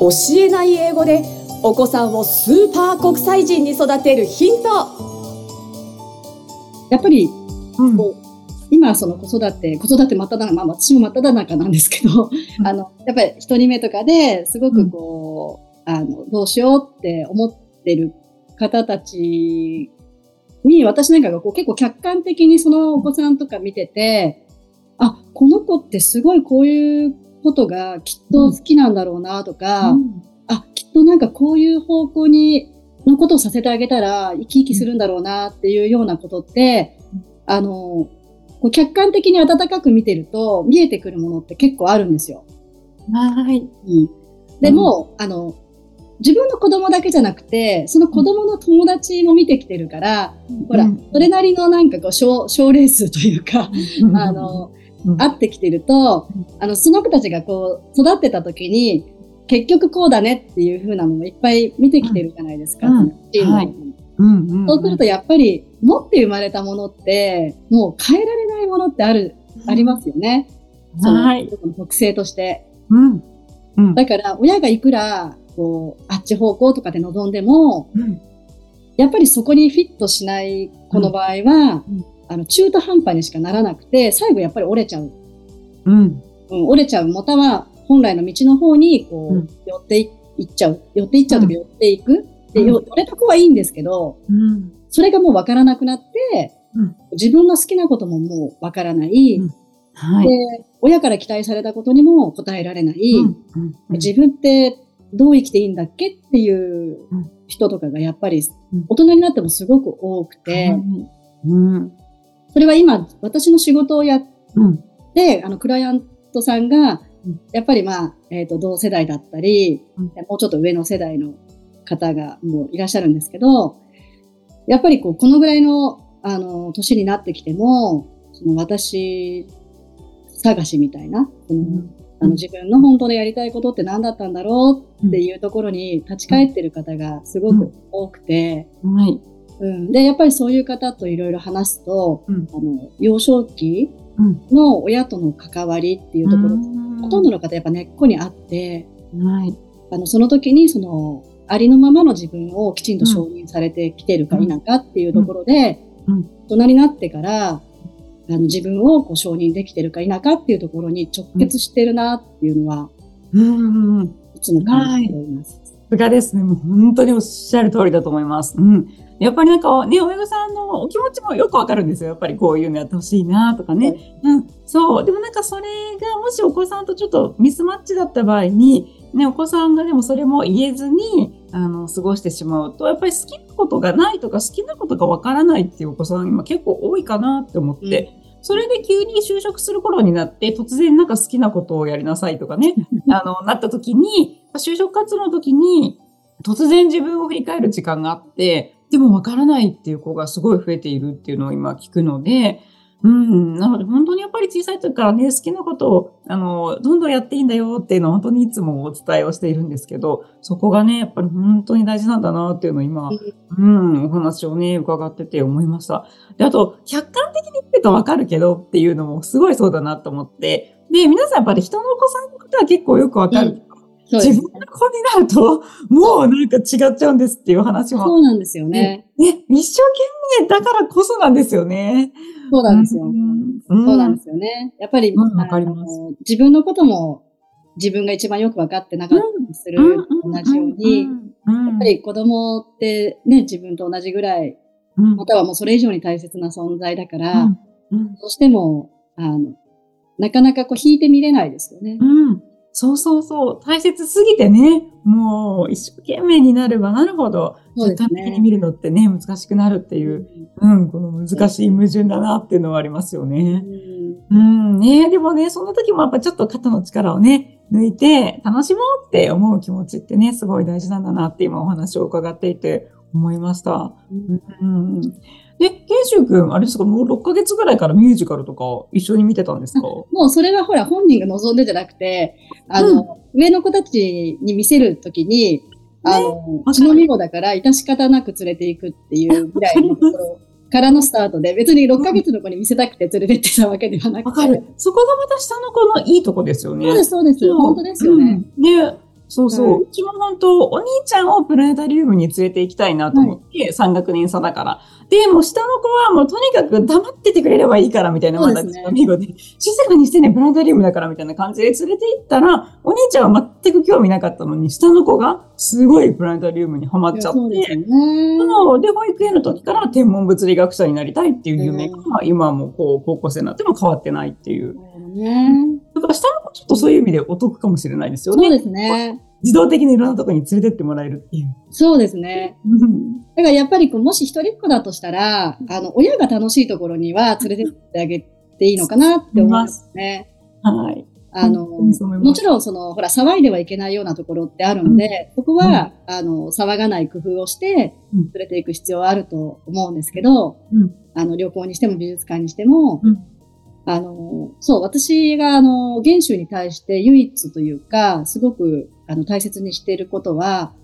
教えない英語でお子さんをスーパー国際人に育てるヒント。やっぱり、うん、今その子育て子育て真っ只中、まあ、私も真っ只中なんですけど、うん、あのやっぱり一人目とかですごくこう、うん、あのどうしようって思ってる方たちに私なんかがこう結構客観的にそのお子さんとか見ててあこの子ってすごいこういうことがきっと好きなんだろうなとか、うん、あきっとなんかこういう方向にのことをさせてあげたら生き生きするんだろうなっていうようなことって、あのこう客観的に温かく見てると見えてくるものって結構あるんですよ。はい。うん、でも、うん、あの自分の子供だけじゃなくてその子供の友達も見てきてるから、うん、ほら、それなりのなんかこう賞賞レースというか、あの会ってきてると、あの、その子たちがこう、育ってた時に、結局こうだねっていう風なのもいっぱい見てきてるじゃないですか。そうするとやっぱり持って生まれたものってもう変えられないものってある、ありますよね。はい。その特性として。うん。うん、だから親がいくらこうあっち方向とかで望んでも、うん、やっぱりそこにフィットしない子の場合は、うん、あの中途半端にしかならなくて最後やっぱり折れちゃう、うん、うん、折れちゃうまたは本来の道の方にこう、うん、寄っていっちゃう。寄っていっちゃうとか寄っていく、で寄れた子はいいんですけど、それがもう分からなくなって、自分の好きなことももう分からない、はい、で親から期待されたことにも答えられない、自分ってどう生きていいんだっけっていう人とかがやっぱり大人になってもすごく多くて、うん、それは今、私の仕事をやって、うん、あの、クライアントさんが、やっぱりまあ、えっ、ー、と、同世代だったり、うん、もうちょっと上の世代の方がもういらっしゃるんですけど、やっぱりこう、このぐらいの、あの、年になってきても、その私探しみたいな、うん、あの自分の本当でやりたいことって何だったんだろうっていうところに立ち返ってる方がすごく多くて、はい、うん、でやっぱりそういう方といろいろ話すと、うん、あの幼少期の親との関わりっていうところ、うん、ほとんどの方やっぱ根っこにあって、はい、あのその時にそのありのままの自分をきちんと承認されてきてるか否かっていうところで、うん、大人になってからあの自分をこう承認できてるか否かっていうところに直結してるなっていうのは、うん、いつも感じております。さすがですね。もう本当におっしゃる通りだと思います。うん。やっぱりなんかね、親御さんのお気持ちもよくわかるんですよ。やっぱりこういうのやってほしいなとかね。うん、そう。でもなんかそれがもしお子さんとちょっとミスマッチだった場合に、ね、お子さんがでもそれも言えずに、あの、過ごしてしまうと、やっぱり好きなことがないとか好きなことがわからないっていうお子さん今結構多いかなって思って、うん、それで急に就職する頃になって、突然なんか好きなことをやりなさいとかね、あの、なった時に、就職活動の時に、突然自分を振り返る時間があって、でもわからないっていう子がすごい増えているっていうのを今聞くので、うん。なので本当にやっぱり小さい時からね、好きなことを、あの、どんどんやっていいんだよっていうのを本当にいつもお伝えをしているんですけど、そこがね、やっぱり本当に大事なんだなっていうのを今、うん、お話をね、伺ってて思いました。で、あと、客観的に言ってるとわかるけどっていうのもすごいそうだなと思って、で、皆さんやっぱり人のお子さんのことは結構よくわかる自分の子になると、もうなんか違っちゃうんですっていう話も。そうなんですよね。ね、一生懸命だからこそなんですよね。そうなんですよ。うん、そうなんですよね。やっぱり、うん、かります。自分のことも自分が一番よく分かってなかったりする、同じように、やっぱり子供ってね、自分と同じぐらい、またはもうそれ以上に大切な存在だから、どうしても、あの、なかなかこう引いてみれないですよね。うんそうそうそう。大切すぎてね、もう一生懸命になればなるほど、客観的に見るのってね、難しくなるっていう、うん、この難しい矛盾だなっていうのはありますよね。うん、うん、ねでもね、その時もやっぱちょっと肩の力をね、抜いて楽しもうって思う気持ちってね、すごい大事なんだなって今お話を伺っていて思いました。うん、うんで、ケイシュ君、あれですか、もう6ヶ月ぐらいからミュージカルとか一緒に見てたんですか？もうそれはほら、本人が望んでじゃなくて、あの、うん、上の子たちに見せるときに、あの、うちのみ子だから致し方なく連れていくっていうぐらいのところからのスタートで、別に6ヶ月の子に見せたくて連れてってたわけではなくて。わかる。そこがまた下の子のいいとこですよね。そうです、そうです。本当ですよね。うん、で、そうそう。はいうちも本当、お兄ちゃんをプラネタリウムに連れて行きたいなと思って、3学年差だから。で、もう下の子はもうとにかく黙っててくれればいいからみたいな、まだちょっとミゴで、静かにしてね、プラネタリウムだからみたいな感じで連れて行ったら、お兄ちゃんは全く興味なかったのに、下の子がすごいプラネタリウムにハマっちゃって、でね。保育園の時から天文物理学者になりたいっていう夢が、うん今もこう、高校生になっても変わってないっていう。ねちょっとそういう意味でお得かもしれないですよね。そうですね。自動的にいろんなところに連れてってもらえるっていう。そうですね。だからやっぱりこうもし一人っ子だとしたら、あの、親が楽しいところには連れてってあげていいのかなって思いますね。はい。あの、もちろんその、ほら、騒いではいけないようなところってあるので、そこは、あの、騒がない工夫をしてうん、連れていく必要はあると思うんですけど、うんあの、旅行にしても美術館にしても、うんあの、そう、私が、あの、原種に対して唯一というか、すごく、あの、大切にしていることは、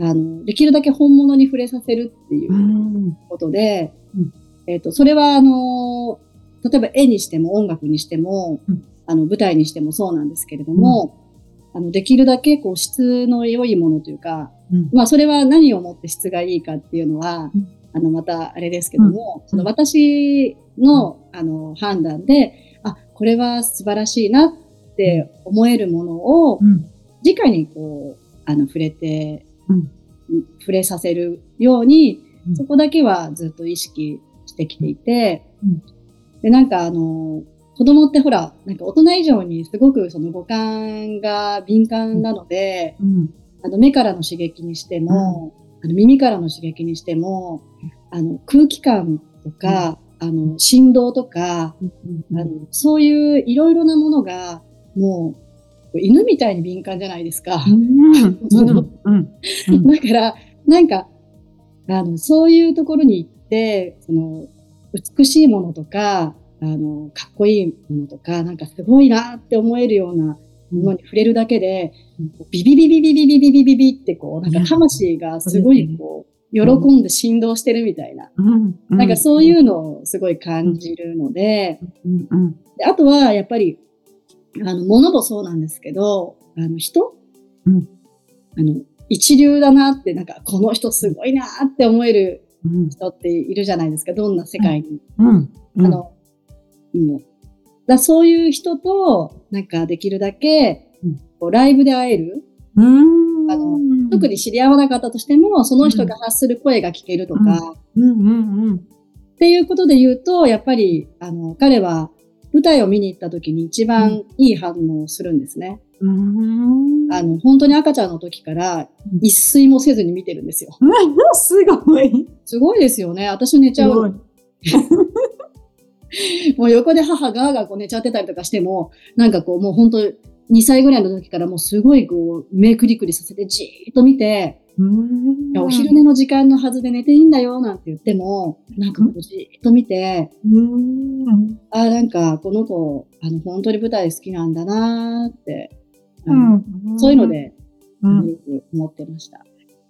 あの、できるだけ本物に触れさせるっていううん。ことで、うん。えっ、と、それは、あの、例えば絵にしても音楽にしても、うん。あの、舞台にしてもそうなんですけれども、あの、できるだけ、こう、質の良いものというか、うん。まあ、それは何をもって質がいいかっていうのは、うんあの、また、あれですけども、その私の、あの、判断で、あ、これは素晴らしいなって思えるものを、うん。直にこう、あの、触れて、うん。触れさせるように、うん。そこだけはずっと意識してきていて、うん。で、なんかあの、子供ってほら、なんか大人以上にすごくその五感が敏感なので、うん。あの目からの刺激にしても、あの耳からの刺激にしても、あの空気感とか、あの振動とか、あのそういういろいろなものが、もう犬みたいに敏感じゃないですか。だから、なんか、あの、そういうところに行って、その、美しいものとか、あの、かっこいいものとか、なんかすごいなって思えるようなものに触れるだけで、ビビビビビビビビビビビってこう、なんか魂がすごいこう、喜んで振動してるみたいな。うん。なんかそういうのをすごい感じるので、あとはやっぱり、あの、物もそうなんですけど、あの、人、うん。あの、一流だなって、なんか、この人すごいなって思えるうん。人っているじゃないですか、どんな世界に。うん。あの、もう、だそういう人と、なんかできるだけうん、こうライブで会える。うん。あの特に知り合わなかったとしても、その人が発する声が聞けるとか。っていうことで言うと、やっぱり、あの、彼は舞台を見に行った時に一番いい反応をするんですね。うん。あの、本当に赤ちゃんの時からうん一睡もせずに見てるんですよ。すごい。すごいですよね。私寝ちゃう。もう横で母ががこう寝ちゃってたりとかしても、なんかこうもう本当2歳ぐらいの時からもうすごいこう目くりくりさせてじーっと見て、うんお昼寝の時間のはずで寝ていいんだよなんて言っても、なんかじーっと見て、うん。ああ、なんかこの子、あの本当に舞台好きなんだなーって、あうのん。そういうので、うん。よく思ってました。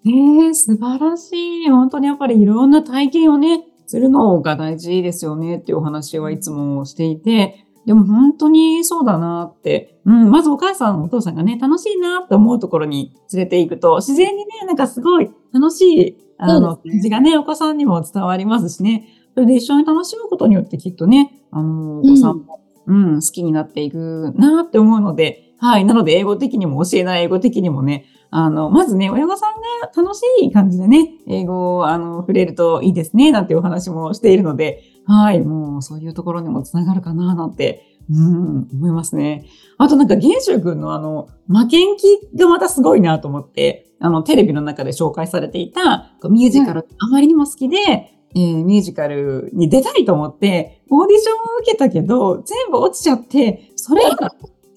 ねえ、素晴らしい。本当にやっぱりいろんな体験をね、するのが大事ですよねっていうお話はいつもしていて、でも本当にそうだなって、うん、まずお母さん、お父さんがね、楽しいなって思うところに連れていくと、自然にね、なんかすごい楽しい、あの、感じがね、お子さんにも伝わりますしね、それで一緒に楽しむことによってきっとね、あの、お子さんも、うん、好きになっていくなって思うので、はい。なので、英語的にも教えない英語的にもね、あの、まずね、親御さんが楽しい感じでね、英語を、あの、触れるといいですね、なんてお話もしているので、はい。もう、そういうところにもつながるかな、なんて、うん、思いますね。あとなんか、玄州君のあの、負けん気がまたすごいなと思って、あの、テレビの中で紹介されていた、ミュージカル、あまりにも好きで、えーミュージカルに出たいと思って、オーディションを受けたけど、全部落ちちゃって、それ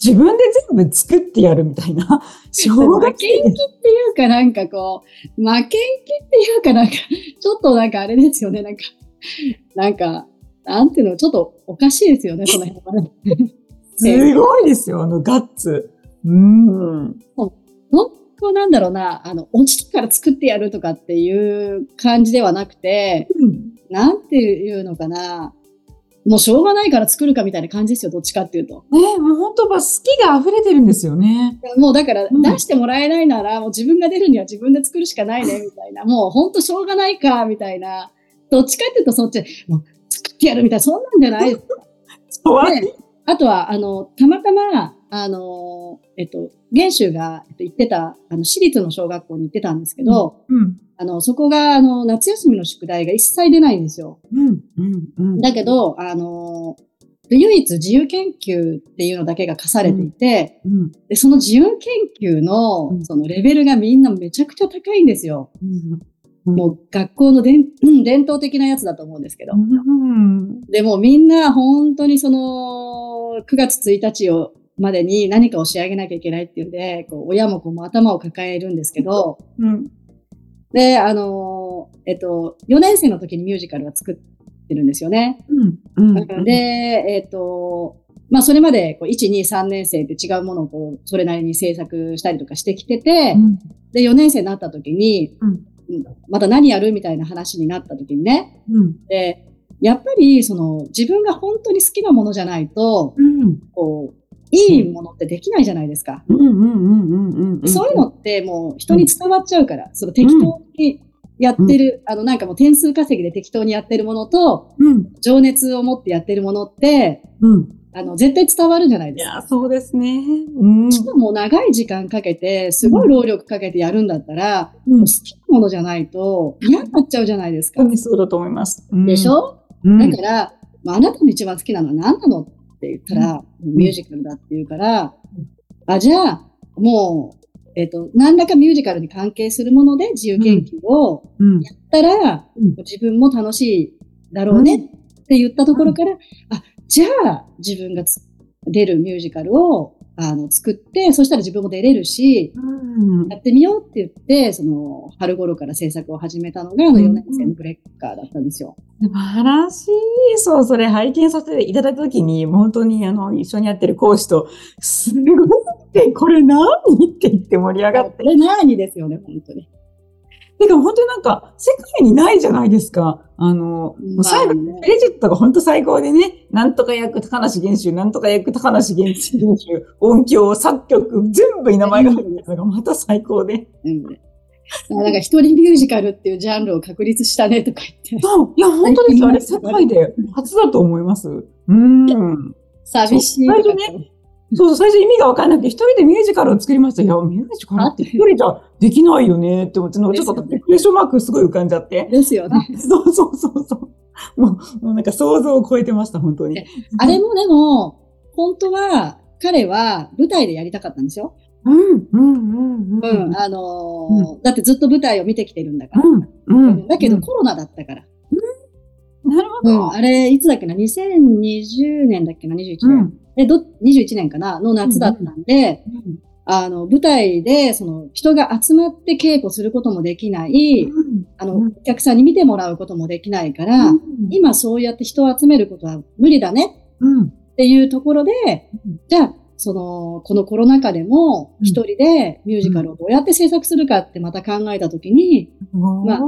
自分で全部作ってやるみたいな、小負学生けん気っていうかなんかこう、負けん気っていうかなんか、ちょっとなんかあれですよね、なんか、なんか、なんていうの、ちょっとおかしいですよね、その辺はね。すごいですよ、あのガッツ。うん。本当なんだろうな、あの、落ちてから作ってやるとかっていう感じではなくて、なんていうのかな、もうしょうがないから作るかみたいな感じですよ、どっちかっていうと。ね、もう本当、好きが溢れてるんですよね。もうだからうん出してもらえないなら、もう自分が出るには自分で作るしかないね、みたいな。もう本当しょうがないか、みたいな。どっちかっていうとそっち、もう作ってやるみたいな、そんなんじゃないです そうであとは、あの、たまたま、あの、えっと、元州が、えっと、行ってた、あの、私立の小学校に行ってたんですけど、うん。あの、そこが、あの、夏休みの宿題が一切出ないんですよ。うん。うん。うん。だけど、あの、唯一自由研究っていうのだけが課されていて、うん。で、その自由研究のう、んそのレベルがみんなめちゃくちゃ高いんですよ。うん。もう学校の伝うん 伝統的なやつだと思うんですけど。うん。でもみんな本当にその9月1日をまでに何かを仕上げなきゃいけないっていうんで、こう親も子も頭を抱えるんですけど、うん。で、あのーえっと、4年生の時にミュージカルは作ってるんですよね。うん。うん。で、えっと、まあそれまでこう1、2、3年生って違うものをこうそれなりに制作したりとかしてきてて、うん。で、4年生になった時に、うんうんまた何やるみたいな話になった時にね、うん。で、やっぱりその自分が本当に好きなものじゃないと、うん。こう、いいものってできないじゃないですか。うん。うん。うん。うん。そういうのってもう人に伝わっちゃうから、その適当にやってる、あのなんかもう点数稼ぎで適当にやってるものと、うん。情熱を持ってやってるものって、うん。あの絶対伝わるじゃないですか。いや、そうですね。うん。しかも長い時間かけて、すごい労力かけてやるんだったら、うんもう好きなものじゃないと嫌になっちゃうじゃないですか。そうだと思います。うんでしょ、うん。だから、まあ、あなたの一番好きなのは何なの？って言ったら、ミュージカルだって言うから、あ、じゃあ、もう、えっ、と、何らかミュージカルに関係するもので自由研究をうん。やったら、うん。自分も楽しいだろうねって言ったところから、あ、じゃあ自分がつ出るミュージカルをあの作って、そしたら自分も出れるし、うんやってみようって言って、その春頃から制作を始めたのが、あのうん4年生のブレッカーだったんですよ。素晴らしい。そう、それ拝見させていただいたときに、本当にあの、一緒にやってる講師と、すごいって、これ何？って言って盛り上がって。これ何ですよね、本当に。てか本当になんか、世界にないじゃないですか。あの、もう最後、クレジットが本当最高でね、なんとか役高梨玄州、なんとか役高梨玄州、音響、作曲、全部に名前が入ってるのがまた最高で。うんなんか一人ミュージカルっていうジャンルを確立したねとか言って、そう、いや、本当ですよ。あれ、世界で初だと思います。うん。寂しい最初そうそう、最初意味が分からなくて、一人でミュージカルを作りました。いや、ミュージカルって一人じゃできないよねって思って、ちょっとですよねクエスチョンマークすごい浮かんじゃって。ですよね。そうそうそうそう。もう、もうなんか想像を超えてました、本当に。あれもでも、本当は彼は舞台でやりたかったんですよ。うん、うん、うん、うん。あのーだってずっと舞台を見てきてるんだから。うん、うん。だけどうんコロナだったから。なるほど。うん。あれ、いつだっけな ?2020 年だっけな ?21 年。うん。え、ど、21年かな？の夏だったんで、あの、舞台で、その、人が集まって稽古することもできない、あの、うんお客さんに見てもらうこともできないから、今そうやって人を集めることは無理だねうん、っていうところでうん、じゃあ、その、このコロナ禍でもうん一人でミュージカルをどうやって制作するかってまた考えたときに、まあ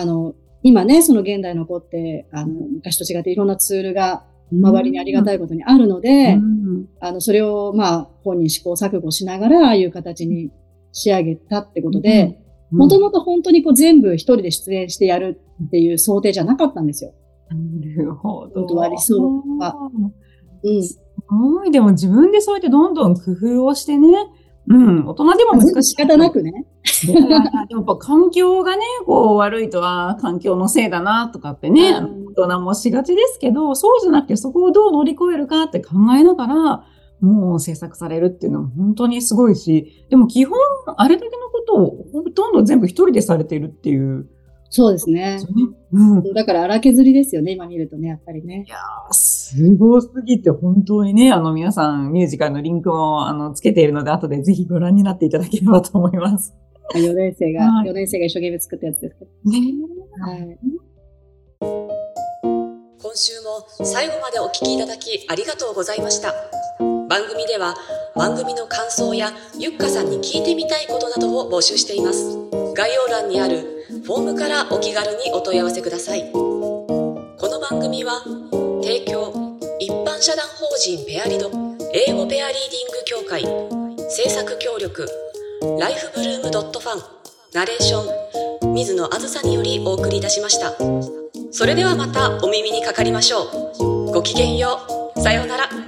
あの、今ね、その現代の子って、あの、昔と違っていろんなツールが周りにありがたいことにあるので、うんあの、それを、まあ、本人試行錯誤しながら、ああいう形に仕上げたってことで、もともと本当にこう全部一人で出演してやるっていう想定じゃなかったんですよ。なるほど。本当は理想はうん。すごい。でも自分でそうやってどんどん工夫をしてね。うん。大人でも難しい。仕方なくね。でもやっぱ環境がね、こう悪いとは環境のせいだなとかってね、うん大人もしがちですけど、そうじゃなくてそこをどう乗り越えるかって考えながら、もう制作されるっていうのは本当にすごいし、でも基本、あれだけのことをほとんど全部一人でされているっていう。そうですね。うん。だから荒削りですよね、今見るとね、やっぱりね。すごすぎて、本当にね、あの、皆さん、ミュージカルのリンクも、あの、つけているので、後でぜひご覧になっていただければと思います。4年生が、はい4年生が一生懸命作ったやつですけど。ねはい。今週も最後までお聞きいただきありがとうございました番組では番組の感想やゆっかさんに聞いてみたいことなどを募集しています。概要欄にあるフォームからお気軽にお問い合わせください。この番組は提供一般社団法人ペアリド英語ペアリーディング協会制作協力ライフブルームドットファンナレーション水野あずさによりお送りいたしました。それではまたお耳にかかりましょう。ごきげんよう。さようなら。